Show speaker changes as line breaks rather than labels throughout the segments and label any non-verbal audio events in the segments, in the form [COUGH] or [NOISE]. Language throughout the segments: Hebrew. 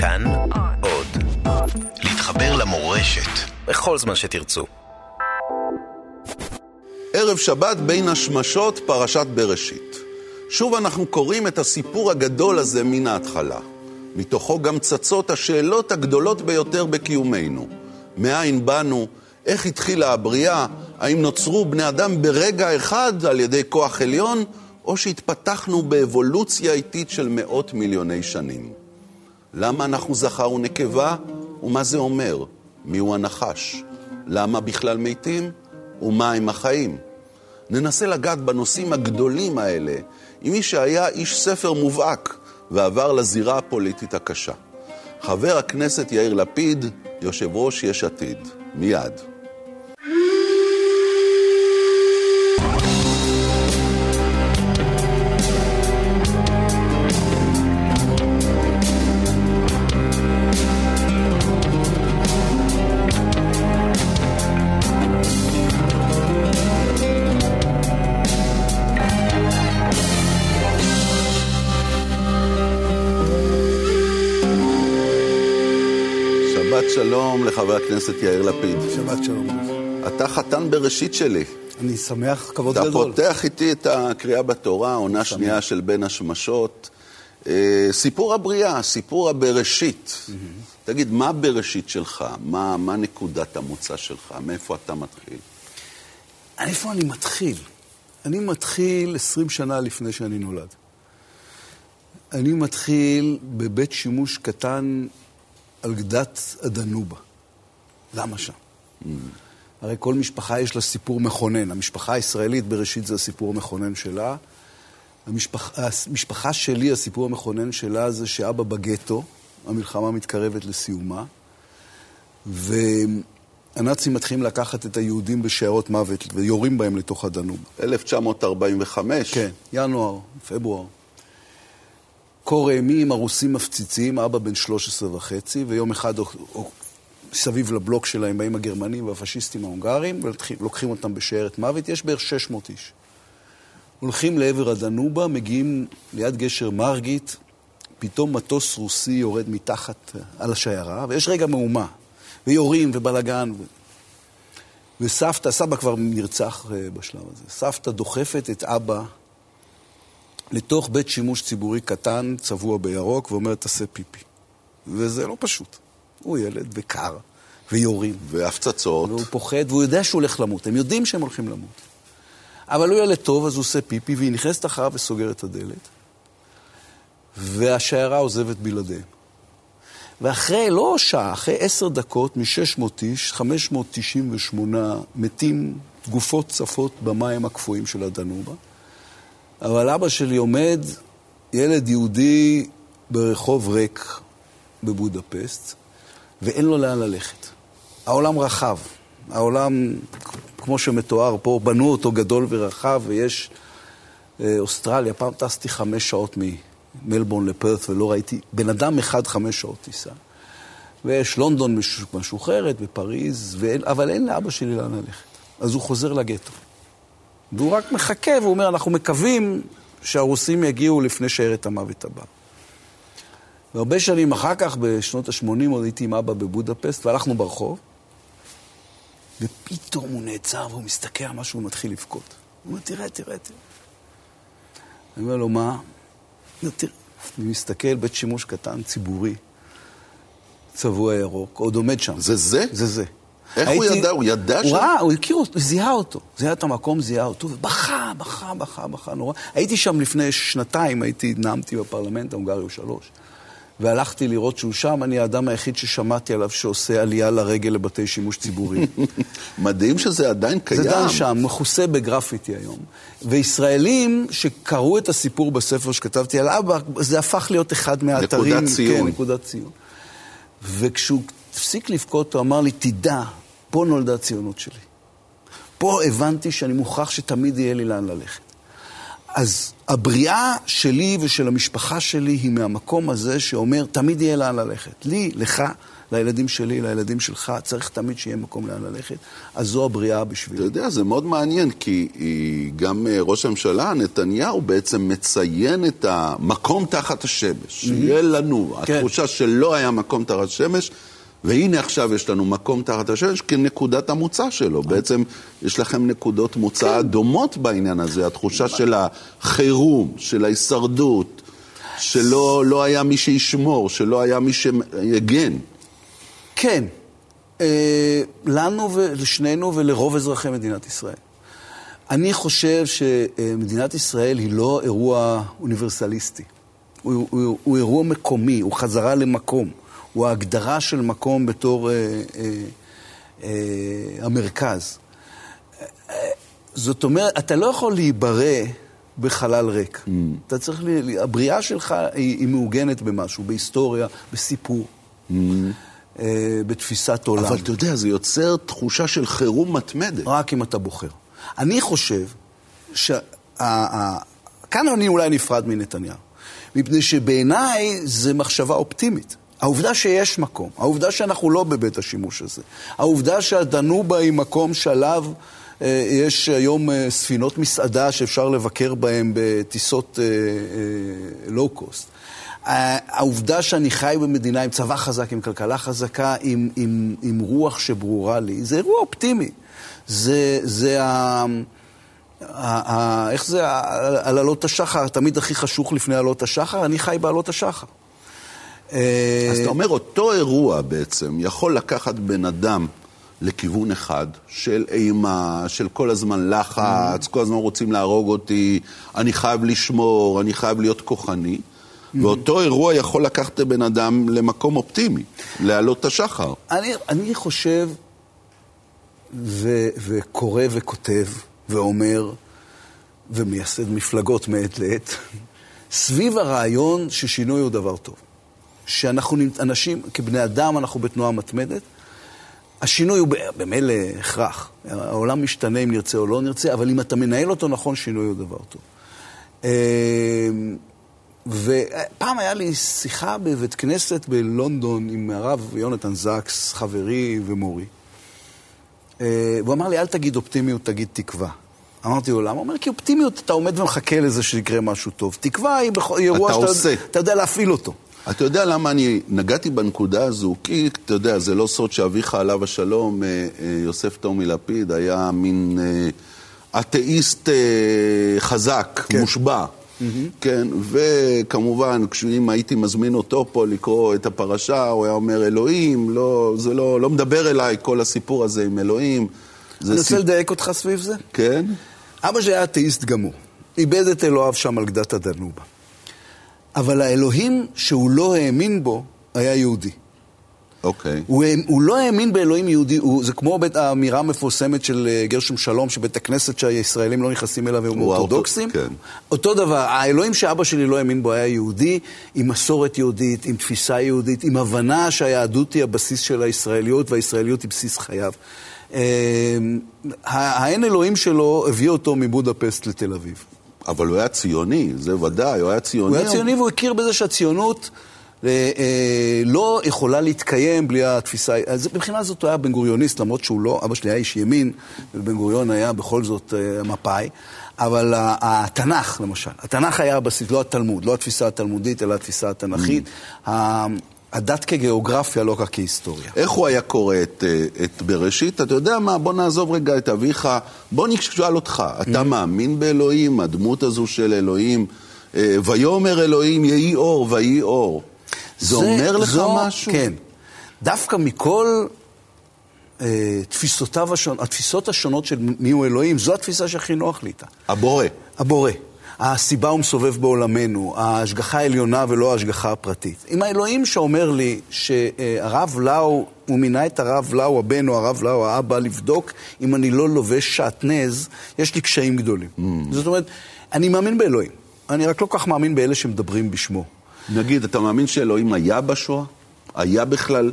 כאן עוד. להתחבר למורשת בכל זמן שתרצו.
ערב שבת בין השמשות, פרשת בראשית. שוב אנחנו קוראים את הסיפור הגדול הזה מן ההתחלה. מתוכו גם צצות השאלות הגדולות ביותר בקיומנו. מאין באנו? איך התחילה הבריאה? האם נוצרו בני אדם ברגע אחד על ידי כוח עליון? או שהתפתחנו באבולוציה איטית של מאות מיליוני שנים. למה אנחנו זכר ונקבה, ומה זה אומר? מיהו הנחש? למה בכלל מתים, ומה עם החיים? ננסה לגעת בנושאים הגדולים האלה עם מי שהיה איש ספר מובהק ועבר לזירה הפוליטית הקשה. חבר הכנסת יאיר לפיד, יושב ראש יש עתיד. מיד. הכנסת יאיר לפיד.
שבת שלום.
אתה חתן בראשית שלי.
אני שמח, כבוד
אתה
גדול.
פותח איתי את הקריאה בתורה, עונה שנייה של בין השמשות. אה, סיפור הבריאה, סיפור הבראשית. תגיד, מה הבראשית שלך? מה, מה נקודת המוצא שלך? מאיפה אתה מתחיל?
איפה אני מתחיל? אני מתחיל 20 שנה לפני שאני נולד. אני מתחיל בבית שימוש קטן על גדת הדנובה. למה שם? הרי כל משפחה יש לה סיפור מכונן. המשפחה הישראלית בראשית זה הסיפור המכונן שלה. המשפח... המשפחה שלי, הסיפור המכונן שלה זה שאבא בגטו, המלחמה מתקרבת לסיומה, והנאצים מתחילים לקחת את היהודים בשיירות מוות ויורים בהם לתוך הדנובה.
1945?
כן, ינואר, פברואר. קור אימים, הרוסים מפציצים, אבא בן 13 וחצי, ויום אחד או, או, סביב לבלוק שלהם באים הגרמנים והפשיסטים ההונגרים, ולוקחים אותם בשיירת מוות, יש בערך 600 איש. הולכים לעבר הדנובה, מגיעים ליד גשר מרגית, פתאום מטוס רוסי יורד מתחת על השיירה, ויש רגע מהומה, ויורים ובלאגן. ו... וסבתא, סבא כבר נרצח אה, בשלב הזה, סבתא דוחפת את אבא לתוך בית שימוש ציבורי קטן, צבוע בירוק, ואומרת, תעשה פיפי. וזה לא פשוט. הוא ילד וקר, ויורים.
והפצצות.
והוא פוחד, והוא יודע שהוא הולך למות. הם יודעים שהם הולכים למות. אבל הוא ילד טוב, אז הוא עושה פיפי, והיא נכנסת אחריו וסוגרת את הדלת. והשיירה עוזבת בלעדיהם. ואחרי, לא שעה, אחרי עשר דקות, מ-600 איש, 598 מתים, גופות צפות במים הקפואים של הדנובה. אבל אבא שלי עומד, ילד יהודי ברחוב ריק בבודפסט, ואין לו לאן ללכת. העולם רחב. העולם, כמו שמתואר פה, בנו אותו גדול ורחב, ויש אה, אוסטרליה. פעם טסתי חמש שעות ממלבורן לפרת' ולא ראיתי בן אדם אחד חמש שעות טיסה. ויש לונדון משוחררת ופריז, ואין, אבל אין לאבא שלי לאן ללכת. אז הוא חוזר לגטו. והוא רק מחכה, והוא אומר, אנחנו מקווים שהרוסים יגיעו לפני שיירת המוות הבא. והרבה שנים אחר כך, בשנות ה-80, עוד הייתי עם אבא בבודפסט, והלכנו ברחוב, ופתאום הוא נעצר והוא מסתכל על משהו ומתחיל לבכות. הוא אומר, תראה, תראה, תראה. אני אומר לו, מה? הוא תראה. אני מסתכל, בית שימוש קטן, ציבורי, צבוע ירוק, עוד עומד שם.
זה זה?
זה זה.
איך הוא ידע? הוא ידע
הוא
ש...
ראה, הוא הכיר אותו, הוא זיהה אותו. זיהה את המקום, זיהה אותו, ובכה, בכה, בכה, בכה, נורא. הייתי שם לפני שנתיים, הייתי, נאמתי בפרלמנט ההונגרי הוא שלוש. והלכתי לראות שהוא שם, אני האדם היחיד ששמעתי עליו שעושה עלייה לרגל לבתי שימוש ציבוריים. [LAUGHS]
מדהים שזה עדיין קיים.
זה עדיין שם, מכוסה בגרפיטי היום. וישראלים שקראו את הסיפור בספר שכתבתי על אבא, זה הפך להיות אחד מהאתרים.
נקודת ציון.
כן, נקודת ציון. וכשהוא הפסיק לבכות, הוא אמר לי, תדע, פה נולדה הציונות שלי. פה הבנתי שאני מוכרח שתמיד יהיה לי לאן ללכת. אז הבריאה שלי ושל המשפחה שלי היא מהמקום הזה שאומר, תמיד יהיה לאן ללכת. לי, לך, לילדים שלי, לילדים שלך, צריך תמיד שיהיה מקום לאן ללכת. אז זו הבריאה בשבילי.
אתה יודע, זה מאוד מעניין, כי גם אה, ראש הממשלה, נתניהו, בעצם מציין את המקום תחת השמש. שיהיה לנו, כן. התחושה שלא היה מקום תחת השמש. והנה עכשיו יש לנו מקום תחת השמש כנקודת המוצא שלו. בעצם יש לכם נקודות מוצא כן. דומות בעניין הזה, התחושה של החירום, של ההישרדות, שלא לא היה מי שישמור, שלא היה מי שיגן.
כן, אה, לנו ולשנינו ולרוב אזרחי מדינת ישראל. אני חושב שמדינת ישראל היא לא אירוע אוניברסליסטי. הוא, הוא, הוא אירוע מקומי, הוא חזרה למקום. הוא ההגדרה של מקום בתור אה, אה, אה, המרכז. זאת אומרת, אתה לא יכול להיברא בחלל ריק. Mm. אתה צריך, ל... הבריאה שלך היא, היא מעוגנת במשהו, בהיסטוריה, בסיפור. Mm. אה, בתפיסת עולם.
אבל אתה יודע, זה יוצר תחושה של חירום מתמדת.
רק אם אתה בוחר. אני חושב ש... כאן אני אולי נפרד מנתניהו, מפני שבעיניי זה מחשבה אופטימית. העובדה שיש מקום, העובדה שאנחנו לא בבית השימוש הזה, העובדה שהדנובה היא מקום שעליו אה, יש היום אה, ספינות מסעדה שאפשר לבקר בהן בטיסות לואו-קוסט. אה, העובדה שאני חי במדינה עם צבא חזק, עם כלכלה חזקה, עם, עם, עם רוח שברורה לי, זה אירוע אופטימי. זה, זה ה... ה, ה איך זה, על עלות השחר, תמיד הכי חשוך לפני עלות השחר, אני חי בעלות השחר.
אה, אז אתה אומר, אותו אירוע בעצם יכול לקחת בן אדם לכיוון אחד, של אימה, של כל הזמן לחץ, כל הזמן רוצים להרוג אותי, אני חייב לשמור, אני חייב להיות כוחני. ואותו אירוע יכול לקחת הבן אדם למקום אופטימי, להעלות את השחר.
אני, אני חושב, ו, וקורא וכותב, ואומר, ומייסד מפלגות מעת לעת, [LAUGHS] סביב הרעיון ששינוי הוא דבר טוב. שאנחנו אנשים, כבני אדם, אנחנו בתנועה מתמדת. השינוי הוא במילא הכרח. העולם משתנה אם נרצה או לא נרצה, אבל אם אתה מנהל אותו נכון, שינוי הוא דבר טוב. אמ, ופעם היה לי שיחה בבית כנסת בלונדון עם הרב יונתן זקס, חברי ומורי. אה, והוא אמר לי, אל תגיד אופטימיות, תגיד תקווה. אמרתי לו, למה? הוא אומר, כי אופטימיות, אתה עומד ומחכה לזה שיקרה משהו טוב. תקווה היא אירוע שאתה עושה. אתה יודע להפעיל אותו.
אתה יודע למה אני נגעתי בנקודה הזו? כי, אתה יודע, זה לא סוד שאביך עליו השלום, אה, אה, יוסף טומי לפיד, היה מין אתאיסט חזק, כן. מושבע. Mm-hmm. כן, וכמובן, אם הייתי מזמין אותו פה לקרוא את הפרשה, הוא היה אומר, אלוהים, לא, זה לא, לא מדבר אליי כל הסיפור הזה עם אלוהים.
אני רוצה סיפ... לדייק אותך סביב זה.
כן?
אבא שלי היה אתאיסט גמור. איבד את אלוהיו שם על גדת הדנובה. אבל האלוהים שהוא לא האמין בו היה יהודי.
אוקיי. Okay.
הוא, הוא לא האמין באלוהים יהודי, הוא, זה כמו בית, האמירה המפורסמת של אה, גרשום שלום, שבית הכנסת שהישראלים לא נכנסים אליו הם אורתודוקסים. כן. אותו דבר, האלוהים שאבא שלי לא האמין בו היה יהודי, עם מסורת יהודית, עם תפיסה יהודית, עם הבנה שהיהדות היא הבסיס של הישראליות והישראליות היא בסיס חייו. אה, האין אלוהים שלו הביא אותו מבודפסט לתל אביב.
אבל הוא היה ציוני, זה ודאי, הוא היה ציוני.
הוא היה ציוני והוא הכיר בזה שהציונות... אה, אה, לא יכולה להתקיים בלי התפיסה, אז מבחינה זאת הוא היה בן גוריוניסט, למרות שהוא לא, אבא שלי היה איש ימין, ובן גוריון היה בכל זאת אה, מפא"י, אבל התנ"ך למשל, התנ"ך היה הבסיס, לא התלמוד, לא התפיסה התלמודית, אלא התפיסה התנ"כית. Mm. הדת כגיאוגרפיה, לא רק כהיסטוריה.
איך הוא היה קורא את, את בראשית? אתה יודע מה, בוא נעזוב רגע את אביך, בוא נשאל אותך, אתה mm. מאמין באלוהים, הדמות הזו של אלוהים, ויאמר אלוהים יהי אור ויהי אור. זה, זה אומר לך זו, משהו?
כן. דווקא מכל אה, תפיסותיו השונות, התפיסות השונות של מיהו אלוהים, זו התפיסה שהכי נוח לי איתה.
הבורא.
הבורא. הסיבה הוא מסובב בעולמנו, ההשגחה העליונה ולא ההשגחה הפרטית. עם האלוהים שאומר לי שהרב לאו, הוא מינה את הרב לאו, הבן או הרב לאו, האבא, לבדוק אם אני לא לובש שעטנז, יש לי קשיים גדולים. Mm. זאת אומרת, אני מאמין באלוהים. אני רק לא כך מאמין באלה שמדברים בשמו.
נגיד, אתה מאמין שאלוהים היה בשואה? היה בכלל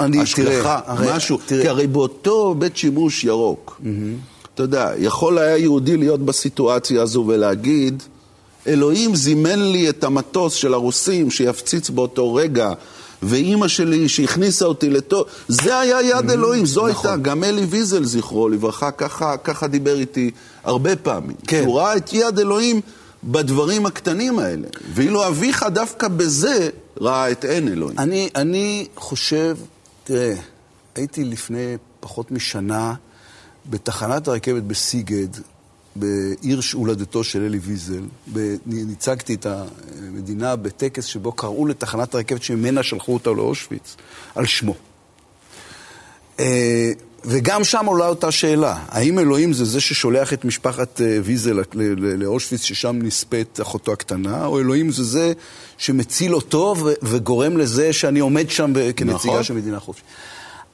אני, השגחה,
תראה, משהו? תראה. כי הרי באותו בית שימוש ירוק, mm-hmm. אתה יודע, יכול היה יהודי להיות בסיטואציה הזו ולהגיד, אלוהים זימן לי את המטוס של הרוסים שיפציץ באותו רגע, ואימא שלי שהכניסה אותי לתו... זה היה יד אלוהים, זו נכון. הייתה. גם אלי ויזל, זכרו לברכה, ככה, ככה דיבר איתי הרבה פעמים. כן. הוא ראה את יד אלוהים בדברים הקטנים האלה. ואילו אביך דווקא בזה ראה את עין אלוהים.
אני, אני חושב, תראה, הייתי לפני פחות משנה בתחנת הרכבת בסיגד, בעיר הולדתו של אלי ויזל, ניצגתי את המדינה בטקס שבו קראו לתחנת הרכבת שממנה שלחו אותה לאושוויץ, על שמו. אה, וגם שם עולה אותה שאלה, האם אלוהים זה זה ששולח את משפחת אה, ויזל לאושוויץ ששם נספית אחותו הקטנה, או אלוהים זה זה שמציל אותו וגורם לזה שאני עומד שם כנציגה נכון. של מדינה חופשית.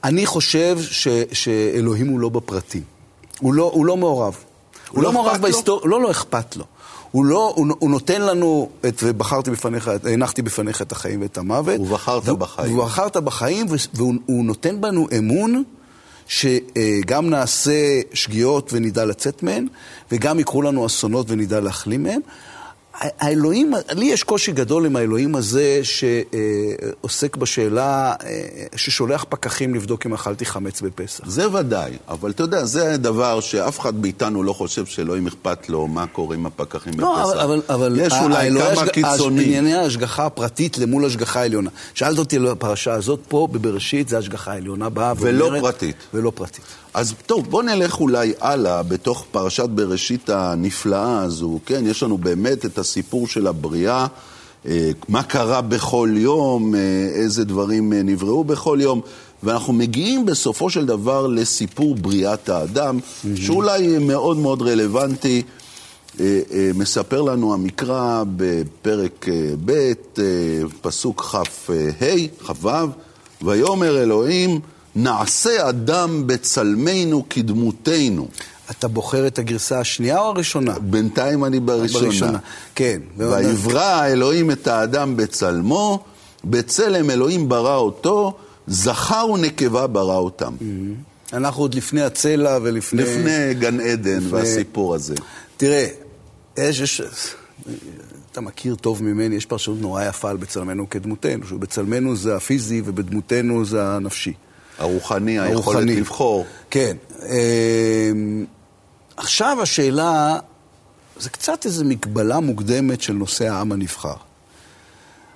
אני חושב ש, שאלוהים הוא לא בפרטים, הוא לא, הוא לא מעורב. הוא, הוא לא, לא מעורב בהיסטוריה, לא, לא אכפת לו. הוא לא, הוא, הוא נותן לנו את, ובחרתי בפניך, הנחתי בפניך את החיים ואת המוות.
ובחרת בחיים.
ובחרת בחיים, והוא נותן בנו אמון. שגם נעשה שגיאות ונדע לצאת מהן, וגם יקרו לנו אסונות ונדע להחלים מהן. האלוהים, לי יש קושי גדול עם האלוהים הזה שעוסק בשאלה, ששולח פקחים לבדוק אם אכלתי חמץ בפסח.
זה ודאי, אבל אתה יודע, זה דבר שאף אחד מאיתנו לא חושב שאלוהים אכפת לו מה קורה עם הפקחים
לא,
בפסח.
אבל, אבל
יש אולי כמה קיצונים.
ענייני ההשגחה הפרטית למול השגחה העליונה. שאלת אותי על הפרשה הזאת פה, בבראשית, זה השגחה העליונה באה
ואומרת... ולא פרטית.
ולא פרטית.
אז טוב, בוא נלך אולי הלאה בתוך פרשת בראשית הנפלאה הזו, כן? יש לנו באמת את הסיפור של הבריאה, אה, מה קרה בכל יום, אה, איזה דברים אה, נבראו בכל יום, ואנחנו מגיעים בסופו של דבר לסיפור בריאת האדם. שאולי מאוד מאוד רלוונטי. מספר לנו המקרא בפרק ב', פסוק כ"ה, כ"ו, ויאמר אלוהים, נעשה אדם בצלמנו כדמותנו.
אתה בוחר את הגרסה השנייה או הראשונה?
בינתיים אני בראשונה. בראשונה,
כן.
ויברא אלוהים את האדם בצלמו, בצלם אלוהים ברא אותו, זכר ונקבה ברא אותם.
Mm-hmm. אנחנו עוד לפני הצלע ולפני...
לפני גן עדן לפני... והסיפור הזה.
תראה, יש, יש... אתה מכיר טוב ממני, יש פרשנות נורא יפה על בצלמנו כדמותנו, שבצלמנו זה הפיזי ובדמותנו זה הנפשי.
הרוחני, היכולת לבחור.
כן. עכשיו השאלה, זה קצת איזו מגבלה מוקדמת של נושא העם הנבחר.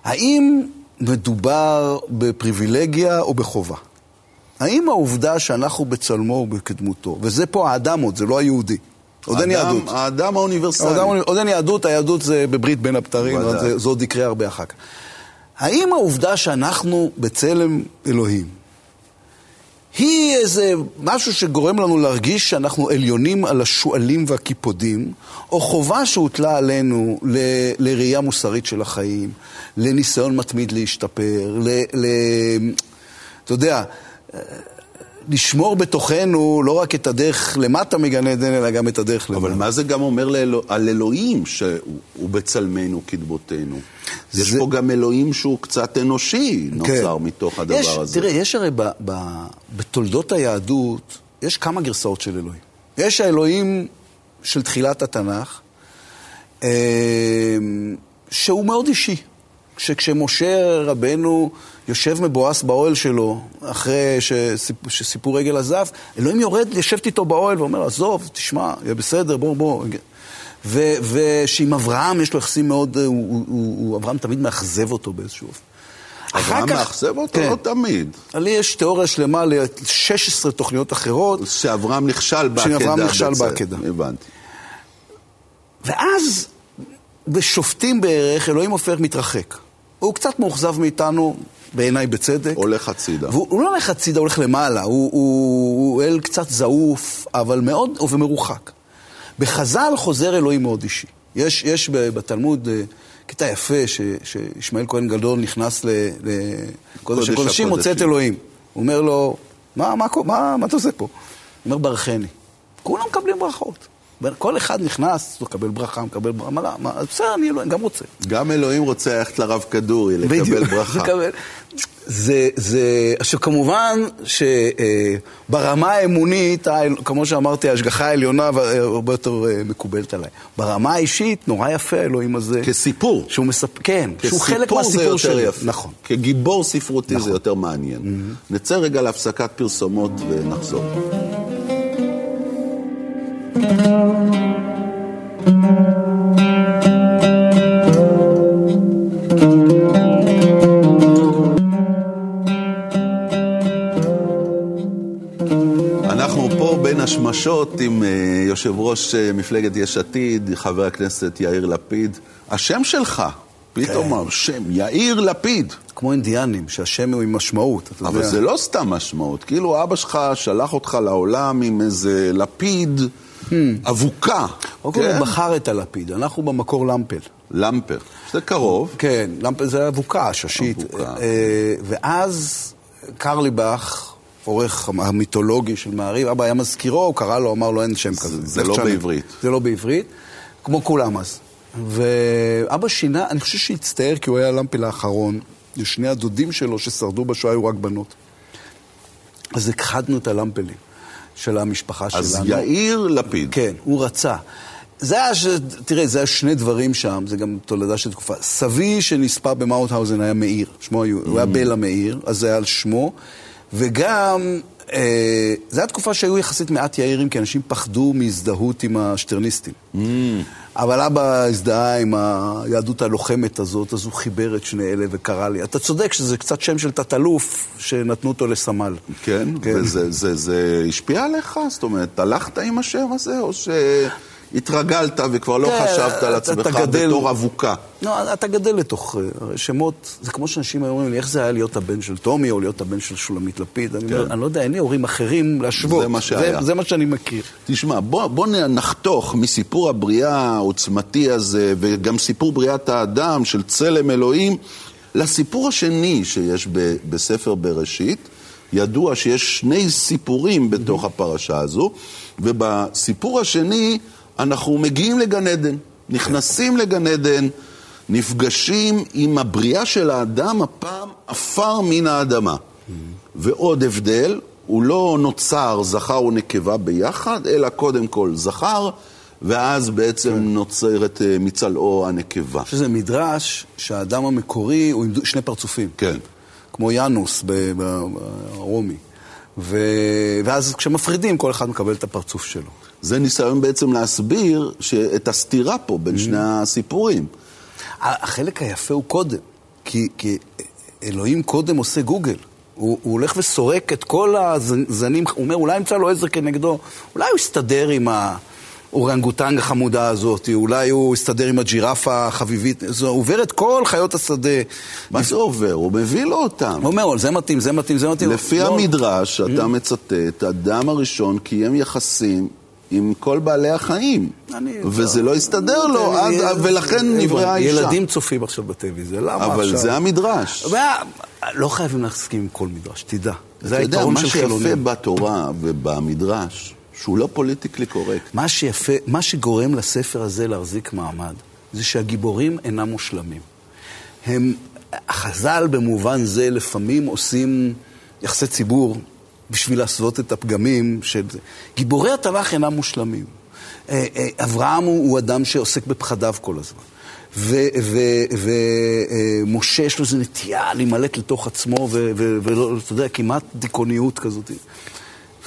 האם מדובר בפריבילגיה או בחובה? האם העובדה שאנחנו בצלמו ובקדמותו, וזה פה האדם עוד, זה לא היהודי. עוד אין יהדות.
האדם האוניברסלי.
עוד אין יהדות, היהדות זה בברית בין הבתרים, זה עוד יקרה הרבה אחר כך. האם העובדה שאנחנו בצלם אלוהים, היא איזה משהו שגורם לנו להרגיש שאנחנו עליונים על השועלים והקיפודים, או חובה שהוטלה עלינו ל, לראייה מוסרית של החיים, לניסיון מתמיד להשתפר, ל... ל אתה יודע, לשמור בתוכנו לא רק את הדרך למטה מגן עדן, אלא גם את הדרך
למטה. אבל מה זה גם אומר לאלוה, על אלוהים שהוא בצלמנו כדבותינו? זה... יש פה גם אלוהים שהוא קצת אנושי, נוצר כן. מתוך הדבר
יש,
הזה.
תראה, יש הרי ב, ב, בתולדות היהדות, יש כמה גרסאות של אלוהים. יש האלוהים של תחילת התנ"ך, אה, שהוא מאוד אישי. כשמשה רבנו יושב מבואס באוהל שלו, אחרי שסיפ, שסיפור רגל עזב, אלוהים יורד, יושבת איתו באוהל ואומר, עזוב, תשמע, יהיה בסדר, בוא, בוא. ושעם אברהם יש לו יחסים מאוד, הוא, הוא, הוא, הוא, אברהם תמיד מאכזב אותו באיזשהו אופן.
אברהם מאכזב אותו? כן. לא תמיד.
לי יש תיאוריה שלמה ל-16 תוכניות אחרות.
שאברהם נכשל בעקדה.
שאברהם נכשל בעקדה.
הבנתי.
ואז, בשופטים בערך, אלוהים הופך מתרחק. הוא קצת מאוכזב מאיתנו, בעיניי בצדק.
הולך הצידה.
הוא לא הולך הצידה, הוא הולך למעלה. הוא, הוא, הוא אל קצת זעוף, אבל מאוד, ומרוחק. בחז"ל חוזר אלוהים מאוד אישי. יש, יש בתלמוד אה, קטע יפה שישמעאל כהן גדול נכנס לקודש הקודשים, מוצא את אלוהים. הוא אומר לו, מה, מה, מה, מה אתה עושה פה? הוא אומר, ברכני. כולם מקבלים ברכות. כל אחד נכנס, לקבל ברכה, מקבל ברכה, מה, מה, בסדר, אני אלוהים, גם רוצה.
גם אלוהים רוצה ללכת לרב כדורי, לקבל ברכה. [LAUGHS]
זה, זה, עכשיו כמובן שברמה האמונית, כמו שאמרתי, ההשגחה העליונה הרבה יותר מקובלת עליי. ברמה האישית, נורא יפה האלוהים הזה.
כסיפור.
שהוא מספר, כן, שהוא חלק מהסיפור
שלי. יפה.
נכון.
כגיבור ספרותי נכון. זה יותר מעניין. Mm-hmm. נצא רגע להפסקת פרסומות ונחזור. השמשות עם uh, יושב ראש uh, מפלגת יש עתיד, חבר הכנסת יאיר לפיד. השם שלך, פתאום כן. השם, יאיר לפיד.
כמו אינדיאנים, שהשם הוא עם משמעות,
אתה אבל יודע. זה לא סתם משמעות. כאילו אבא שלך שלח אותך לעולם עם איזה לפיד hmm. אבוקה.
קודם כל הוא בחר את הלפיד, אנחנו במקור למפל.
למפר, זה קרוב.
כן, למפל זה אבוקה, ששית. אבוקה. אה, ואז קרליבך... העורך המיתולוגי של מעריב, אבא היה מזכירו, הוא קרא לו, אמר לו, אין שם כזה.
זה לא בעברית.
זה לא בעברית, כמו כולם אז. ואבא שינה, אני חושב שהצטער כי הוא היה הלמפיל האחרון, ושני הדודים שלו ששרדו בשואה היו רק בנות. אז הכחדנו את הלמפלים של המשפחה
אז
שלנו.
אז יאיר לפיד.
כן, הוא רצה. זה היה, ש... תראה, זה היה שני דברים שם, זה גם תולדה של תקופה. סבי שנספה במאוטהאוזן היה מאיר, שמו היה, mm. הוא היה בלה מאיר, אז זה היה על שמו. וגם, אה, זו הייתה תקופה שהיו יחסית מעט יאירים, כי אנשים פחדו מהזדהות עם השטרניסטים. Mm. אבל אבא הזדהה עם היהדות הלוחמת הזאת, אז הוא חיבר את שני אלה וקרא לי. אתה צודק שזה קצת שם של תת-אלוף שנתנו אותו לסמל.
כן? כן. וזה זה, זה השפיע עליך? זאת אומרת, הלכת עם השם הזה, או ש... התרגלת וכבר לא כן, חשבת על עצמך גדל, בתור אבוקה.
לא, אתה גדל לתוך אה, שמות, זה כמו שאנשים היו אומרים לי, איך זה היה להיות הבן של טומי או להיות הבן של שולמית לפיד? כן. אני, אומר, אני לא יודע, אין לי הורים אחרים להשוות.
זה מה שהיה.
זה, זה מה שאני מכיר.
תשמע, בוא, בוא נחתוך מסיפור הבריאה העוצמתי הזה, וגם סיפור בריאת האדם של צלם אלוהים, לסיפור השני שיש ב, בספר בראשית. ידוע שיש שני סיפורים בתוך הפרשה הזו, ובסיפור השני אנחנו מגיעים לגן עדן, נכנסים לגן עדן, נפגשים עם הבריאה של האדם, הפעם עפר מן האדמה. ועוד הבדל, הוא לא נוצר זכר ונקבה ביחד, אלא קודם כל זכר, ואז בעצם כן. נוצרת אה, מצלעו הנקבה.
שזה מדרש שהאדם המקורי הוא עם שני פרצופים.
כן.
כמו יאנוס ברומי. ו... ואז כשמפרידים, כל אחד מקבל את הפרצוף שלו.
זה ניסיון בעצם להסביר את הסתירה פה בין שני mm-hmm. הסיפורים.
החלק היפה הוא קודם, כי, כי אלוהים קודם עושה גוגל. הוא, הוא הולך וסורק את כל הזנים, הוא אומר, אולי ימצא לו עזר כנגדו, אולי הוא יסתדר עם האורנגוטנג החמודה הזאת, אולי הוא יסתדר עם הג'ירפה החביבית, זה עובר את כל חיות השדה.
מה זה עובר? הוא מביא לו אותם.
הוא אומר, זה מתאים, זה מתאים, זה מתאים.
לפי לא... המדרש, אתה mm-hmm. מצטט, אדם הראשון קיים יחסים עם כל בעלי החיים. אני... וזה לא הסתדר לו, ולכן נבראה האישה.
ילדים צופים עכשיו בטלוויזיה, למה
עכשיו? אבל זה המדרש.
לא חייבים להסכים עם כל מדרש, תדע. זה היתרון של
חילונים. מה שיפה בתורה ובמדרש, שהוא לא פוליטיקלי קורקט.
מה שיפה, מה שגורם לספר הזה להחזיק מעמד, זה שהגיבורים אינם מושלמים. הם, החז"ל במובן זה לפעמים עושים יחסי ציבור בשביל להסוות את הפגמים של זה. גיבורי התנ"ך אינם מושלמים. אה, אה, אברהם הוא, הוא אדם שעוסק בפחדיו כל הזמן. ומשה אה, יש לו איזו נטייה להימלט לתוך עצמו, ולא, אתה יודע, כמעט דיכאוניות כזאת.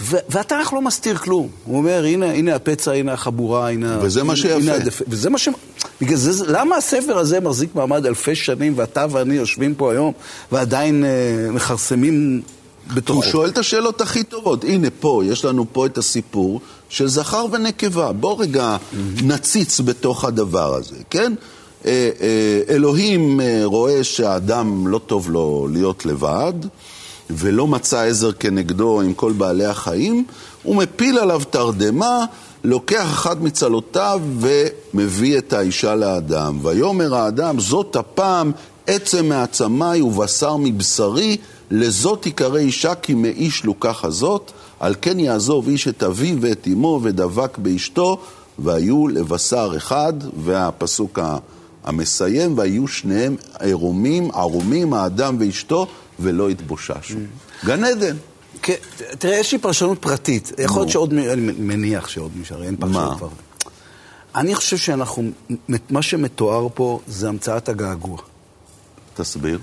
והתנ"ך לא מסתיר כלום. הוא אומר, הנה, הנה הפצע, הנה החבורה, הנה...
וזה מה שיפה. הדפ...
וזה מה ש... בגלל זה, למה הספר הזה מחזיק מעמד אלפי שנים, ואתה ואני יושבים פה היום, ועדיין אה, מכרסמים בתוכו.
הוא שואל את השאלות הכי טובות. הנה פה, יש לנו פה את הסיפור של זכר ונקבה. בוא רגע נציץ בתוך הדבר הזה, כן? אה, אה, אלוהים אה, רואה שהאדם לא טוב לו להיות לבד, ולא מצא עזר כנגדו עם כל בעלי החיים, הוא מפיל עליו תרדמה, לוקח אחת מצלותיו ומביא את האישה לאדם. ויאמר האדם, זאת הפעם עצם מעצמי ובשר מבשרי, לזאת תיקרא אישה כי מאיש לוקח הזאת, על כן יעזוב איש את אביו ואת אמו ודבק באשתו, והיו לבשר אחד, והפסוק המסיים, והיו שניהם ערומים, ערומים, האדם ואשתו, ולא התבוששו. Mm. גן עדן.
כן, תראה, יש לי פרשנות פרטית. יכול להיות שעוד, אני מניח שעוד נשאר, אין פרשנות כבר. אני חושב שאנחנו, מה שמתואר פה זה המצאת הגעגוע.
תסביר.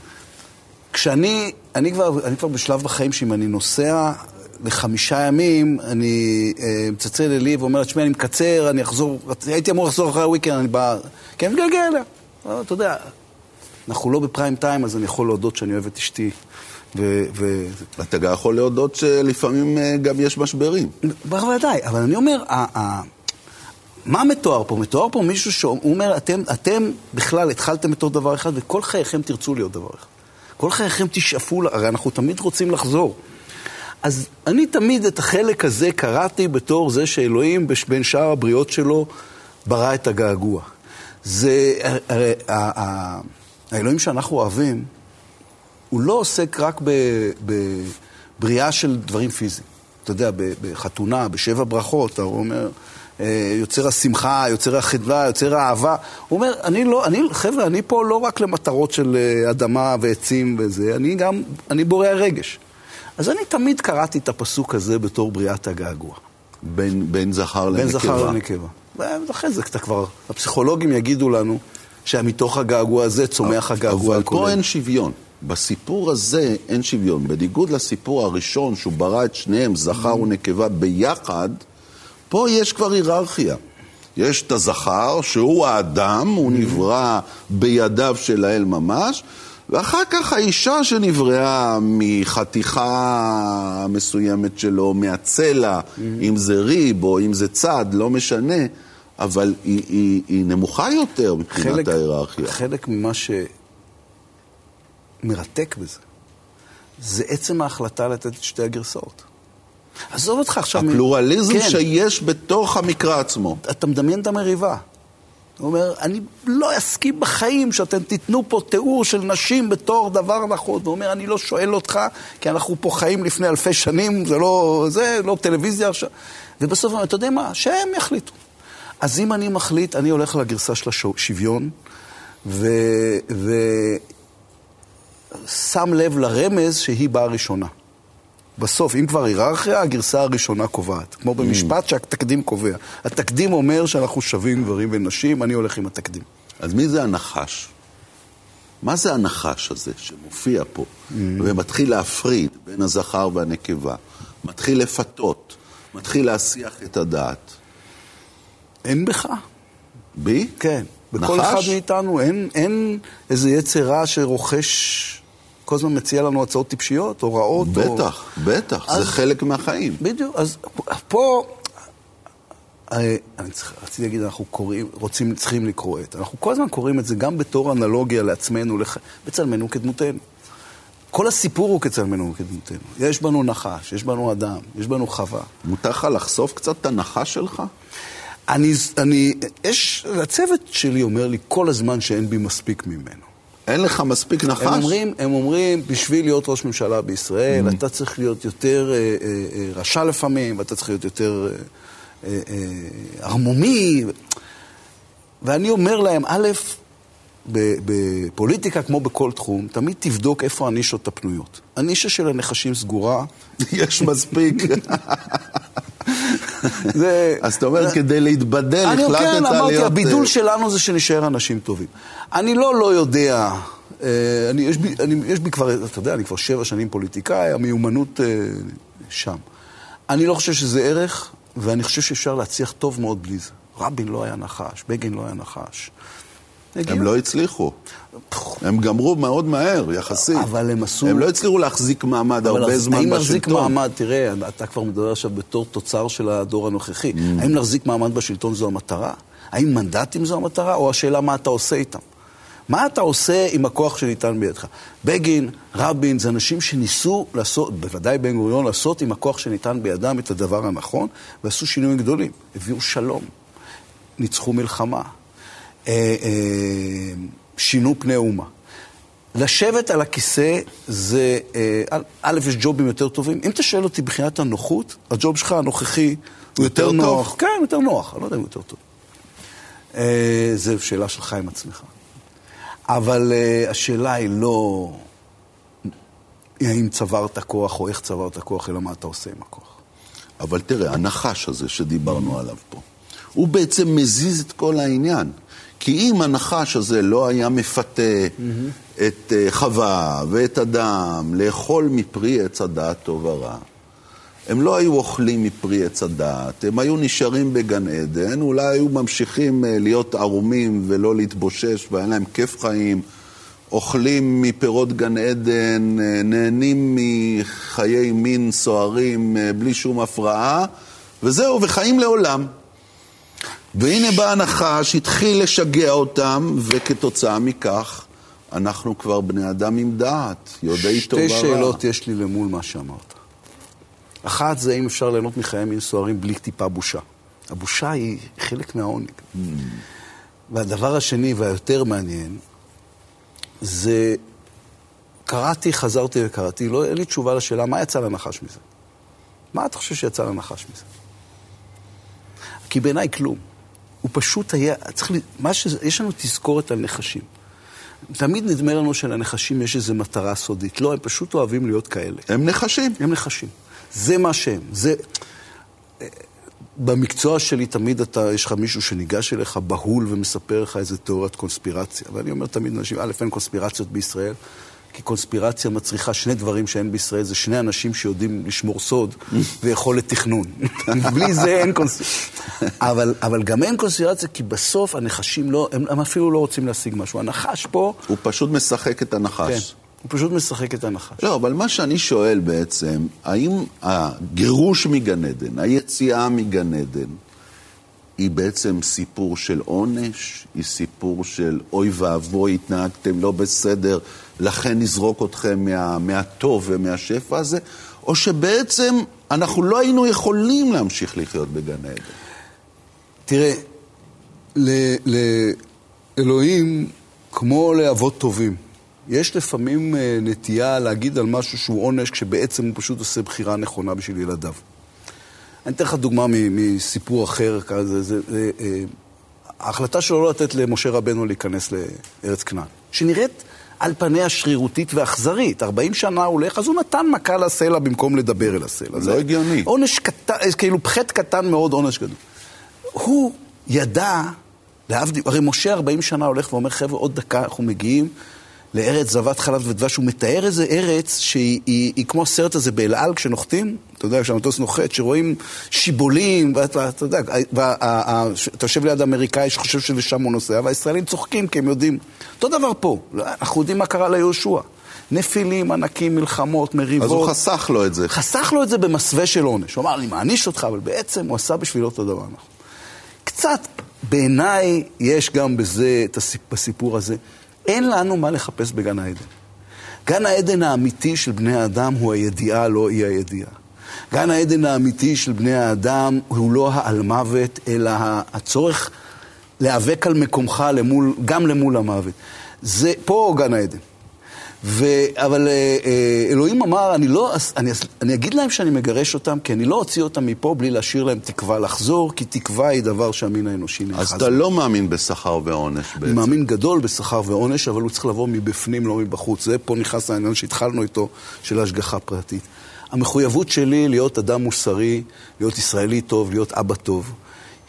כשאני, אני כבר, אני כבר בשלב בחיים שאם אני נוסע לחמישה ימים, אני אה, מצלצל אלי ואומר, תשמע, אני מקצר, אני אחזור, הייתי אמור לחזור אחרי הוויקנד, אני בא, כן, אני מתגעגע אליה. אתה יודע, אנחנו לא בפריים טיים, אז אני יכול להודות שאני אוהב את אשתי.
ו... ו... אתה גם יכול להודות שלפעמים אה, גם יש משברים.
בוודאי, אבל אני אומר, מה מתואר פה? מתואר פה מישהו שאומר, אתם, אתם בכלל התחלתם עוד דבר אחד, וכל חייכם תרצו להיות דבר אחד. כל חייכם תשאפו, הרי אנחנו תמיד רוצים לחזור. אז אני תמיד את החלק הזה קראתי בתור זה שאלוהים בין שאר הבריות שלו ברא את הגעגוע. זה, הרי האלוהים שאנחנו אוהבים, הוא לא עוסק רק בבריאה של דברים פיזיים. אתה יודע, בחתונה, בשבע ברכות, הוא אומר, יוצר השמחה, יוצר החדווה, יוצר האהבה. הוא אומר, אני לא, אני, חבר'ה, אני פה לא רק למטרות של אה, אדמה ועצים וזה, אני גם, אני בורא הרגש. אז אני תמיד קראתי את הפסוק הזה בתור בריאת הגעגוע.
בין, בין זכר לנקבה.
בין זכר לנקבה. ואחרי זה אתה כבר, הפסיכולוגים יגידו לנו שמתוך הגעגוע הזה צומח הגעגוע
הכולל. אבל פה אין שוויון. בסיפור הזה אין שוויון. בניגוד לסיפור הראשון, שהוא ברא את שניהם, זכר ונקבה ביחד, פה יש כבר היררכיה. יש את הזכר, שהוא האדם, הוא נברא בידיו של האל ממש, ואחר כך האישה שנבראה מחתיכה מסוימת שלו, מהצלע, mm-hmm. אם זה ריב או אם זה צד, לא משנה, אבל היא, היא, היא נמוכה יותר מבחינת חלק, ההיררכיה.
חלק ממה שמרתק בזה, זה עצם ההחלטה לתת את שתי הגרסאות. עזוב אותך עכשיו...
הפלורליזם. כן. שיש בתוך המקרא עצמו.
אתה מדמיין את המריבה. הוא אומר, אני לא אסכים בחיים שאתם תיתנו פה תיאור של נשים בתור דבר נכון. הוא אומר, אני לא שואל אותך, כי אנחנו פה חיים לפני אלפי שנים, זה לא, זה לא טלוויזיה עכשיו. ובסוף, אתה יודע מה? שהם יחליטו. אז אם אני מחליט, אני הולך לגרסה של השוויון, ושם לב לרמז שהיא באה ראשונה. בסוף, אם כבר היררכיה, הגרסה הראשונה קובעת. כמו במשפט שהתקדים קובע. התקדים אומר שאנחנו שווים גברים ונשים, אני הולך עם התקדים.
אז מי זה הנחש? מה זה הנחש הזה שמופיע פה mm. ומתחיל להפריד בין הזכר והנקבה? מתחיל לפתות, מתחיל להסיח את הדעת.
אין בך.
בי?
כן. בכל נחש? אחד מאיתנו אין, אין איזה יצר רע שרוכש כל הזמן מציע לנו הצעות טיפשיות, הוראות.
בטח, או... בטח, אז, זה חלק מהחיים.
בדיוק, אז פה, אני, אני צריך, רציתי להגיד, אנחנו קוראים, רוצים, צריכים לקרוא את. אנחנו כל הזמן קוראים את זה גם בתור אנלוגיה לעצמנו, לח... בצלמנו כדמותנו. כל הסיפור הוא כצלמנו כדמותנו. יש בנו נחש, יש בנו אדם, יש בנו חווה.
מותר לך לחשוף קצת את הנחש שלך?
אני, אני, יש, הצוות שלי אומר לי כל הזמן שאין בי מספיק ממנו.
אין לך מספיק נחש? הם
אומרים, הם אומרים, בשביל להיות ראש ממשלה בישראל, mm. אתה צריך להיות יותר אה, אה, אה, רשע לפעמים, ואתה צריך להיות יותר אה, אה, אה, ערמומי. ואני אומר להם, א', בפוליטיקה, כמו בכל תחום, תמיד תבדוק איפה הנישות הפנויות. הנישה של הנחשים סגורה. [LAUGHS]
יש מספיק. זה... אז אתה אומר, כדי להתבדל, החלטת להיות...
אני כן, אמרתי, הבידול שלנו זה שנשאר אנשים טובים. אני לא לא יודע, אה, אני, יש, בי, אני, יש בי כבר, אתה יודע, אני כבר שבע שנים פוליטיקאי, המיומנות אה, שם. אני לא חושב שזה ערך, ואני חושב שאפשר להצליח טוב מאוד בלי זה. רבין לא היה נחש, בגין לא היה נחש.
הם לא הצליחו. הם גמרו מאוד מהר, יחסית.
אבל הם עשו...
הם לא הצליחו להחזיק מעמד הרבה זמן בשלטון.
האם להחזיק מעמד, תראה, אתה כבר מדבר עכשיו בתור תוצר של הדור הנוכחי. Mm. האם להחזיק מעמד בשלטון זו המטרה? האם מנדטים זו המטרה? או השאלה מה אתה עושה איתם? מה אתה עושה עם הכוח שניתן בידך? בגין, רבין, זה אנשים שניסו לעשות, בוודאי בן גוריון, לעשות עם הכוח שניתן בידם את הדבר הנכון, ועשו שינויים גדולים. הביאו שלום, ניצחו מלחמה, שינו פני אומה. לשבת על הכיסא זה, אה, א', יש ג'ובים יותר טובים. אם אתה שואל אותי מבחינת הנוחות, הג'וב שלך הנוכחי הוא יותר, יותר נוח. כן, יותר נוח, אני לא יודע אם יותר טוב. זו שאלה שלך עם עצמך. אבל השאלה היא לא האם צברת כוח או איך צברת כוח, אלא מה אתה עושה עם הכוח.
אבל תראה, הנחש הזה שדיברנו עליו פה, הוא בעצם מזיז את כל העניין. כי אם הנחש הזה לא היה מפתה mm-hmm. את uh, חווה ואת אדם לאכול מפרי עץ הדעת טוב ורע, הם לא היו אוכלים מפרי עץ הדעת, הם היו נשארים בגן עדן, אולי היו ממשיכים uh, להיות ערומים ולא להתבושש והיה להם כיף חיים, אוכלים מפירות גן עדן, uh, נהנים מחיי מין סוערים בלי שום הפרעה, וזהו, וחיים לעולם. והנה בא הנחש, התחיל לשגע אותם, וכתוצאה מכך, אנחנו כבר בני אדם עם דעת, יודעי טוב ורע.
שתי שאלות יש לי למול מה שאמרת. אחת זה אם אפשר ליהנות מחיי מין סוערים בלי טיפה בושה. הבושה היא חלק מהעונג. Mm. והדבר השני והיותר מעניין, זה קראתי, חזרתי וקראתי, לא, אין לי תשובה לשאלה מה יצא לנחש מזה. מה אתה חושב שיצא לנחש מזה? כי בעיניי כלום. הוא פשוט היה, צריך, מה ש... יש לנו תזכורת על נחשים. תמיד נדמה לנו שלנחשים יש איזו מטרה סודית. לא, הם פשוט אוהבים להיות כאלה.
הם נחשים.
הם נחשים. זה מה שהם. זה... במקצוע שלי תמיד אתה, יש לך מישהו שניגש אליך בהול ומספר לך איזה תיאוריית קונספירציה. ואני אומר תמיד לאנשים, א', אין קונספירציות בישראל. כי קונספירציה מצריכה שני דברים שאין בישראל, זה שני אנשים שיודעים לשמור סוד ויכולת תכנון. [LAUGHS] בלי זה אין קונספירציה. אבל, אבל גם אין קונספירציה, כי בסוף הנחשים לא, הם, הם אפילו לא רוצים להשיג משהו. הנחש פה...
הוא פשוט משחק את הנחש. כן,
הוא פשוט משחק את הנחש.
לא, אבל מה שאני שואל בעצם, האם הגירוש מגן עדן, היציאה מגן עדן, היא בעצם סיפור של עונש, היא סיפור של אוי ואבוי, התנהגתם לא בסדר, לכן נזרוק אתכם מה, מהטוב ומהשפע הזה, או שבעצם אנחנו לא היינו יכולים להמשיך לחיות בגן העדן.
תראה, לאלוהים, כמו לאבות טובים, יש לפעמים אה, נטייה להגיד על משהו שהוא עונש, כשבעצם הוא פשוט עושה בחירה נכונה בשביל ילדיו. אני אתן לך דוגמה מסיפור אחר, כזה, זה, זה, אה, ההחלטה שלו לא לתת למשה רבנו להיכנס לארץ כנען, שנראית על פניה שרירותית ואכזרית. 40 שנה הולך, אז הוא נתן מכה לסלע במקום לדבר אל הסלע.
לא הגיוני.
עונש קטן, כאילו פחת קטן מאוד, עונש גדול. הוא ידע, להבדיל, הרי משה 40 שנה הולך ואומר, חבר'ה, עוד דקה אנחנו מגיעים לארץ זבת חלב ודבש. הוא מתאר איזה ארץ שהיא היא, היא כמו הסרט הזה באל על כשנוחתים, אתה יודע, כשהמטוס נוחת, שרואים שיבולים, ואתה יודע, אתה יושב ליד אמריקאי שחושב שלשם הוא נוסע, והישראלים צוחקים כי הם יודעים. אותו דבר פה, אנחנו יודעים מה קרה ליהושע. נפילים, ענקים, מלחמות, מריבות.
אז הוא חסך לו את זה.
חסך לו את זה במסווה של עונש. הוא אמר, אני מעניש אותך, אבל בעצם הוא עשה בשבילו אותו דבר. קצת, בעיניי, יש גם בזה, בסיפור הזה, אין לנו מה לחפש בגן העדן. גן העדן האמיתי של בני האדם הוא הידיעה, לא אי הידיעה. גן העדן האמיתי של בני האדם הוא לא העל מוות, אלא הצורך להיאבק על מקומך למול, גם למול המוות. זה פה גן העדן. ו... אבל אה, אה, אלוהים אמר, אני, לא, אני, אני אגיד להם שאני מגרש אותם, כי אני לא אוציא אותם מפה בלי להשאיר להם תקווה לחזור, כי תקווה היא דבר שהמין האנושי נאחז.
אז אתה לא מאמין בשכר ועונש בעצם.
אני מאמין גדול בשכר ועונש, אבל הוא צריך לבוא מבפנים, לא מבחוץ. זה פה נכנס לעניין שהתחלנו איתו, של השגחה פרטית. המחויבות שלי להיות אדם מוסרי, להיות ישראלי טוב, להיות אבא טוב,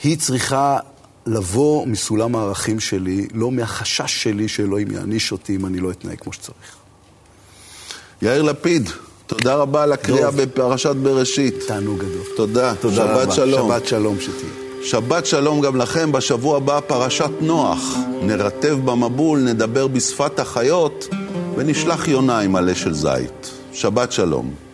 היא צריכה לבוא מסולם הערכים שלי, לא מהחשש שלי שאלוהים יעניש אותי אם אני לא אתנהג כמו שצריך.
יאיר לפיד, תודה רבה על הקריאה בפרשת בראשית.
תענוג גדול.
תודה.
תודה
שבת
רבה.
שלום.
שבת שלום שתהיה.
שבת שלום גם לכם. בשבוע הבא פרשת נוח. נרטב במבול, נדבר בשפת החיות, ונשלח יונה עם עלה של זית. שבת שלום.